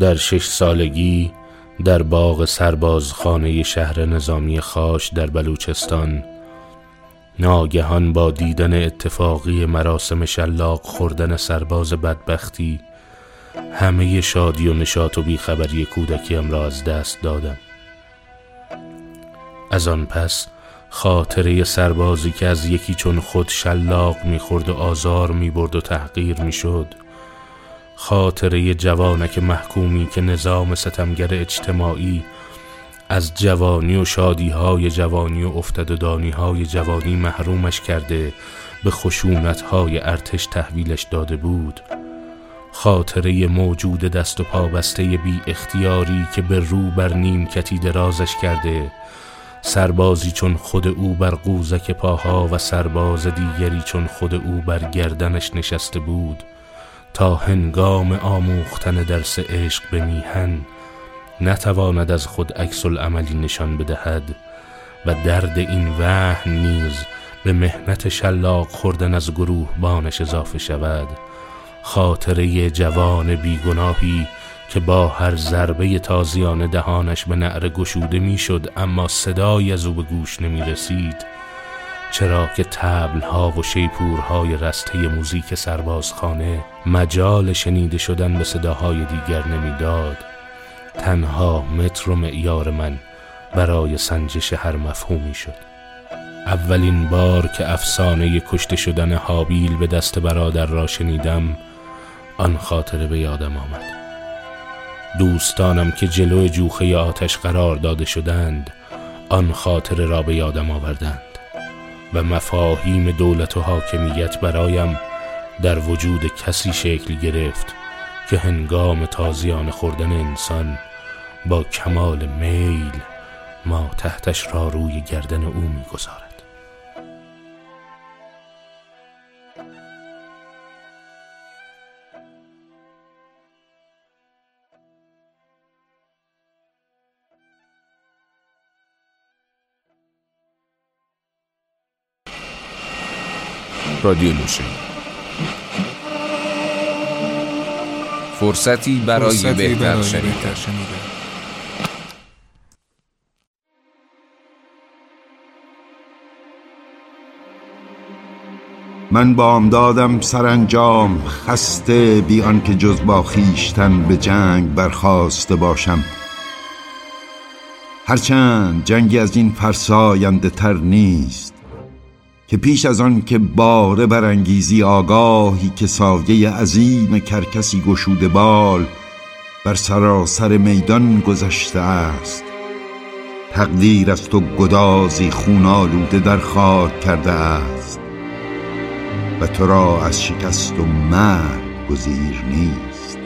در شش سالگی در باغ سربازخانه شهر نظامی خاش در بلوچستان ناگهان با دیدن اتفاقی مراسم شلاق خوردن سرباز بدبختی همه شادی و نشاط و بیخبری کودکیم را از دست دادم. از آن پس خاطره سربازی که از یکی چون خود شلاق می‌خورد و آزار می‌برد و تحقیر می‌شد. خاطره جوانک محکومی که نظام ستمگر اجتماعی از جوانی و شادی های جوانی و افتدادانی های جوانی محرومش کرده به خشونت های ارتش تحویلش داده بود. خاطره موجود دست و پابسته بی اختیاری که به رو بر نیمکتی درازش کرده سربازی چون خود او بر قوزک پاها و سرباز دیگری چون خود او بر گردنش نشسته بود تا هنگام آموختن درس عشق به میهن نتواند از خود عکس عملی نشان بدهد و درد این وحن نیز به مهنت شلاق خوردن از گروه بانش اضافه شود. خاطره جوان بیگناهی که با هر ضربه تازیانه دهانش به نعره گشوده می‌شد اما صدایی از او به گوش نمی رسید چرا که ها و شیپورهای رسته موزیک سربازخانه مجال شنیده شدن به صداهای دیگر نمی‌داد. تنها متر و معیار من برای سنجش هر مفهومی شد. اولین بار که افسانه کشته شدن حابیل به دست برادر را شنیدم آن خاطره به یادم آمد. دوستانم که جلو جوخه آتش قرار داده شدند آن خاطره را به یادم آوردند و مفاهیم دولت و حاکمیت برایم در وجود کسی شکل گرفت که هنگام تازیان خوردن انسان با کمال میل ما تحتش را روی گردن او می‌گذارد. رادیو نوشین. فرصتی برای فرصتی بهتر شنیدن. من بامدادم سرانجام خسته بیان که جز با خیشتن به جنگ برخواسته باشم. هرچند جنگی از این فرساینده تر نیست که پیش از آن که باره برانگیزی آگاهی که سایه عظیم کرکسی گشوده بال بر سراسر میدان گذشته است. تقدیر از تو گدازی خونالوده در خاک کرده است. و تو را از شکست و مرگ گزیر نیست.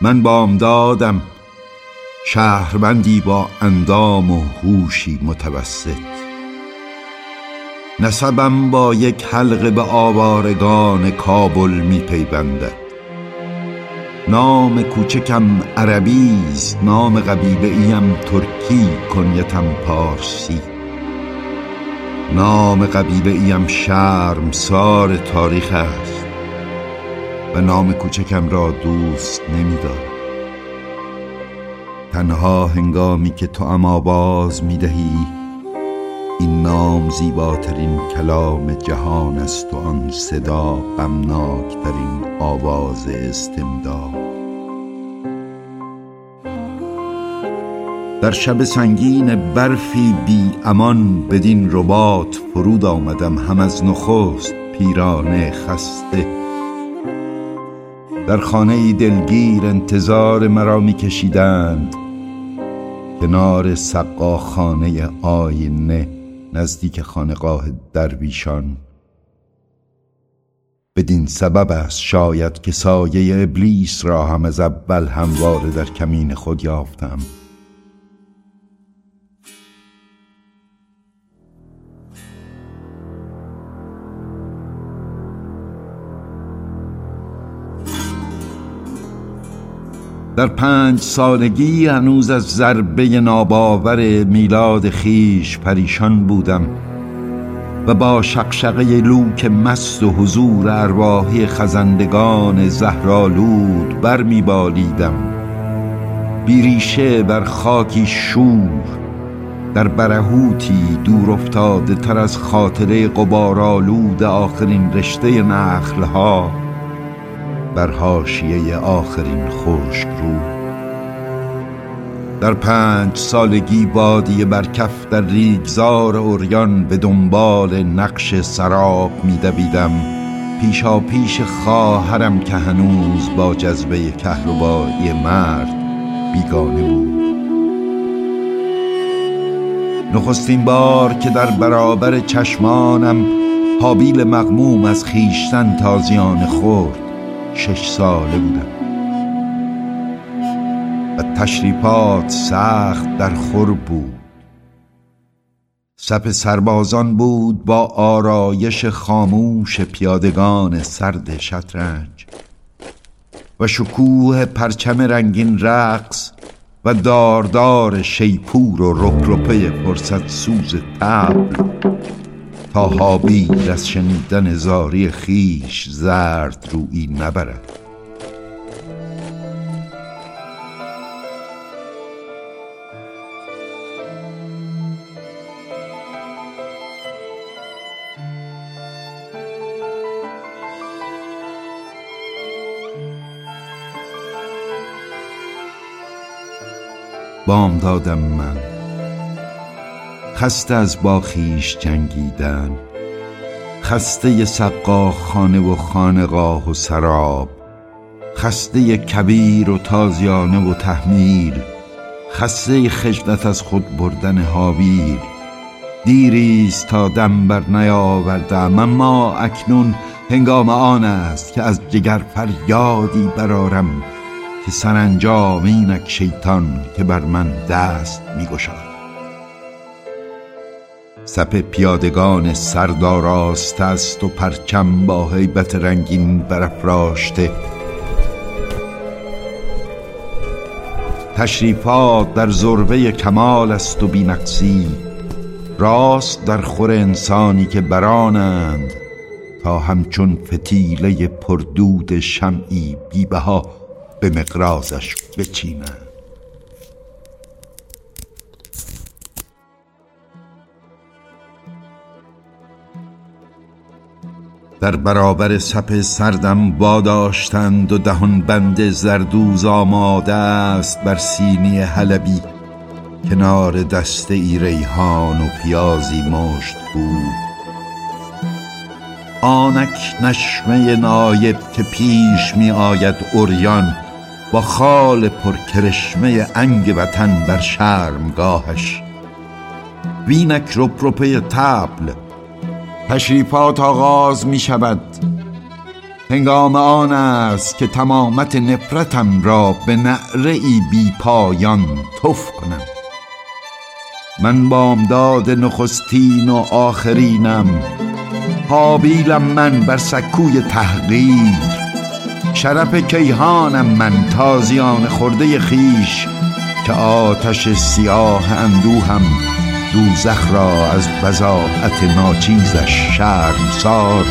من بامدادم شهروندی با اندام و هوشی متوسط. نسبم با یک حلقه به آوارگان کابل می پیوندد نام کوچکم عربی است نام قبیله ایم ترکی کنیتم پارسی. نام قبیله ایم شرمسار تاریخ است. و نام کوچکم را دوست نمیدارم. تنها هنگامی که تو اما باز می دهی این نام زیباترین کلام جهان است و آن صدا غمناکترین آواز استمداد در شب سنگین برفی بی امان بدین ربات فرود آمدم هم از نخست پیرانه خسته. در خانه دلگیر انتظار مرا می کشیدند کنار خانه آینه نزدیک خانقاه درویشان. بدین سبب است شاید که سایه ابلیس را هم از اول همواره در کمین خود یافتم. در پنج سالگی هنوز از ضربه ناباور میلاد خیش پریشان بودم و با شقشقه لوک مست و حضور ارواحی خزندگان زهرالود بر میبالیدم بیریشه بر خاکی شور در برهوتی دور افتاده تر از خاطره قبارالود آخرین رشته نخلها. بر حاشیه آخرین خشک رو. در پنج سالگی بادی برکف در ریگزار اوریان به دنبال نقش سراب میدویدم پیشا پیش خواهرم که هنوز با جذبه کهربایی مرد بیگانه بود. نخستین بار که در برابر چشمانم حابیل مغموم از خیشتن تازیان خورد. شش ساله بودم. و تشریفات سخت در خور بود. سپ سربازان بود با آرایش خاموش پیادگان سرد شطرنج و شکوه پرچم رنگین رقص و داردار شیپور و رکرپه فرصت سوز تبل تا از شنیدن زاری خیش زرد روی نبرد. بام دادم من خسته از باخیش جنگیدن خسته سقا خانه و خانقاه و سراب خسته کبیر و تازیانه و تحمیل خسته خجلت از خود بردن حابیل. دیریست تا دم بر نیاوردم اما اکنون هنگام آن است که از جگر فریادی برارم که سرانجام اینک شیطان که بر من دست میگشاد. سپ پیادگان سرداراست است و پرچم با حیبت رنگین برافراشته. تشریفات در زربه کمال است و بینقصی. راست در خور انسانی که برانند تا همچون فتیله پردود شمعی بیبها به مقرازش بچینند. در برابر سپ سردم واداشتند و دهان بند زردوز آماده است بر سینی حلبی. کنار دست ای ریحان و پیازی مشت بود. آنک نشمه نایب که پیش می آید اوریان با خال پرکرشمه انگ وطن بر شرمگاهش. وینک رپرپه تبل تشریفات آغاز می شود. هنگام آن است که تمامت نفرتم را به نعره ای بی پایان تف کنم. من بامداد نخستین و آخرینم. حابیلم من بر سکوی تحقیر. شرف کیهانم من تازیان خورده خیش که آتش سیاه اندوهم. دوزخ را از بزاعت ناچیزش شرم سار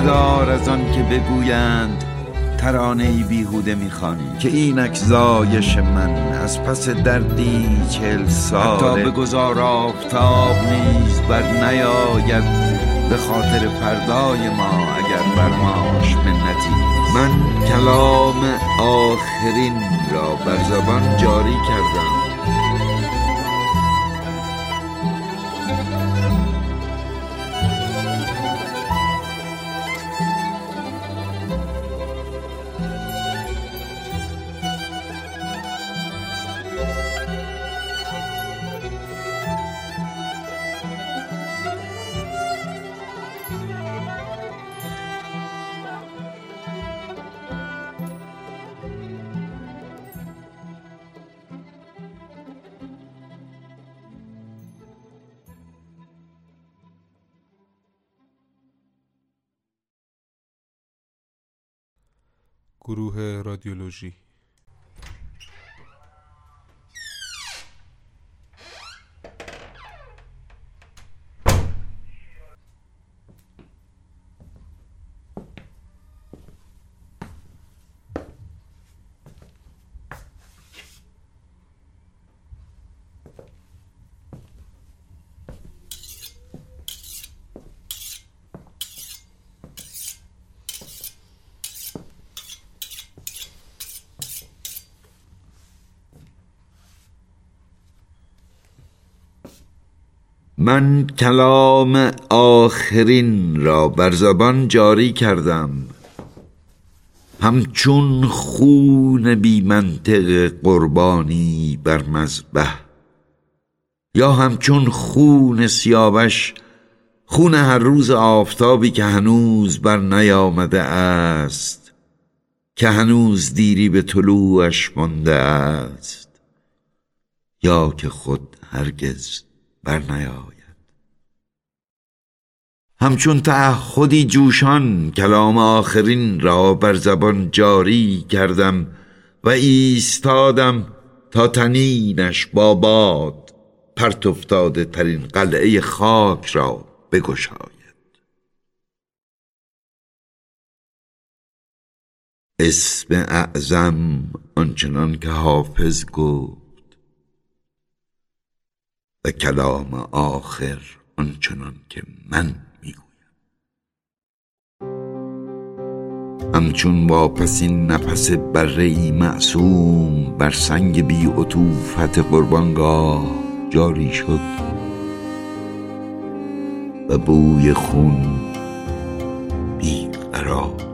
مدار از آن که بگویند ترانه بیهوده می‌خوانی. که اینک زایش من از پس دردی چل ساله حتی به گذار آفتاب نیز بر نیاید به خاطر پردای ما اگر بر ماش منتی. من کلام آخرین را بر زبان جاری کردم. گروه رادیولوژی. من کلام آخرین را بر زبان جاری کردم. همچون خون بی منطق قربانی بر مذبح. یا همچون خون سیاوش خون هر روز آفتابی که هنوز بر نیامده است که هنوز دیری به طلوعش مانده است. یا که خود هرگز بر نیاید همچون تعهدی جوشان کلام آخرین را بر زبان جاری کردم و ایستادم تا تنینش با باد پرت افتاده ترین قلعه خاک را بگشاید. اسم اعظم آنچنان که حافظ گفت و کلام آخر آنچنان که من می‌گویم. همچون واپسین نفس بره ای معصوم بر سنگ بی عطوفت قربانگاه جاری شد و بوی خون بی قرار.